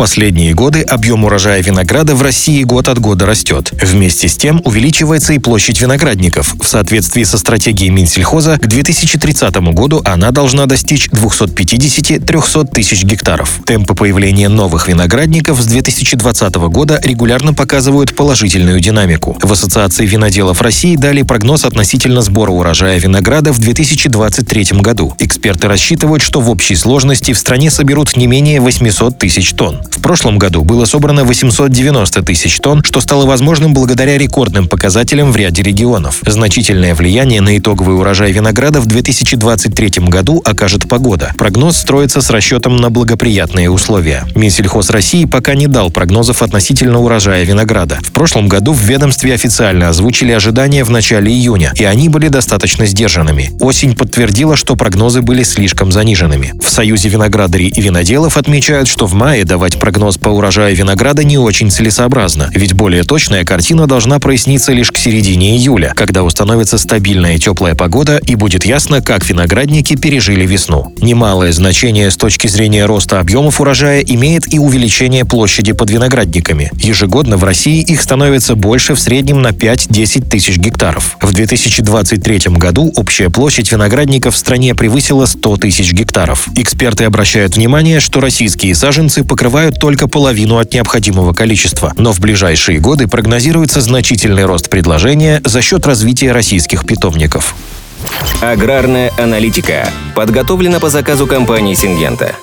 последние годы объем урожая винограда в России год от года растет. Вместе с тем увеличивается и площадь виноградников. В соответствии со стратегией Минсельхоза к 2030 году она должна достичь 250-300 тысяч гектаров. Темпы появления новых виноградников с 2020 года регулярно показывают положительную динамику. В Ассоциации виноделов России дали прогноз относительно сбора урожая винограда в 2023 году. Эксперты рассчитывают, что в общей сложности в стране соберут не менее 800 тысяч тонн. В прошлом году было собрано 890 тысяч тонн, что стало возможным благодаря рекордным показателям в ряде регионов. Значительное влияние на итоговый урожай винограда в 2023 году окажет погода. Прогноз строится с расчетом на благоприятные условия. Минсельхоз России пока не дал прогнозов относительно урожая винограда. В прошлом году в ведомстве официально озвучили ожидания в начале июня, и они были достаточно сдержанными. Осень подтвердила, что прогнозы были слишком заниженными. В Союзе виноградарей и виноделов отмечают, что в мае давать прогноз по урожаю винограда не очень целесообразно, ведь более точная картина должна проясниться лишь к середине июля, когда установится стабильная теплая погода и будет ясно, как виноградники пережили весну. Немалое значение с точки зрения роста объемов урожая имеет и увеличение площади под виноградниками. Ежегодно в России их становится больше в среднем на 5-10 тысяч гектаров. В 2023 году общая площадь виноградников в стране превысила 100 тысяч гектаров. Эксперты обращают внимание, что российские саженцы покрывают покрывают только половину от необходимого количества, но в ближайшие годы прогнозируется значительный рост предложения за счет развития российских питомников. Аграрная аналитика подготовлена по заказу компании «Сингента».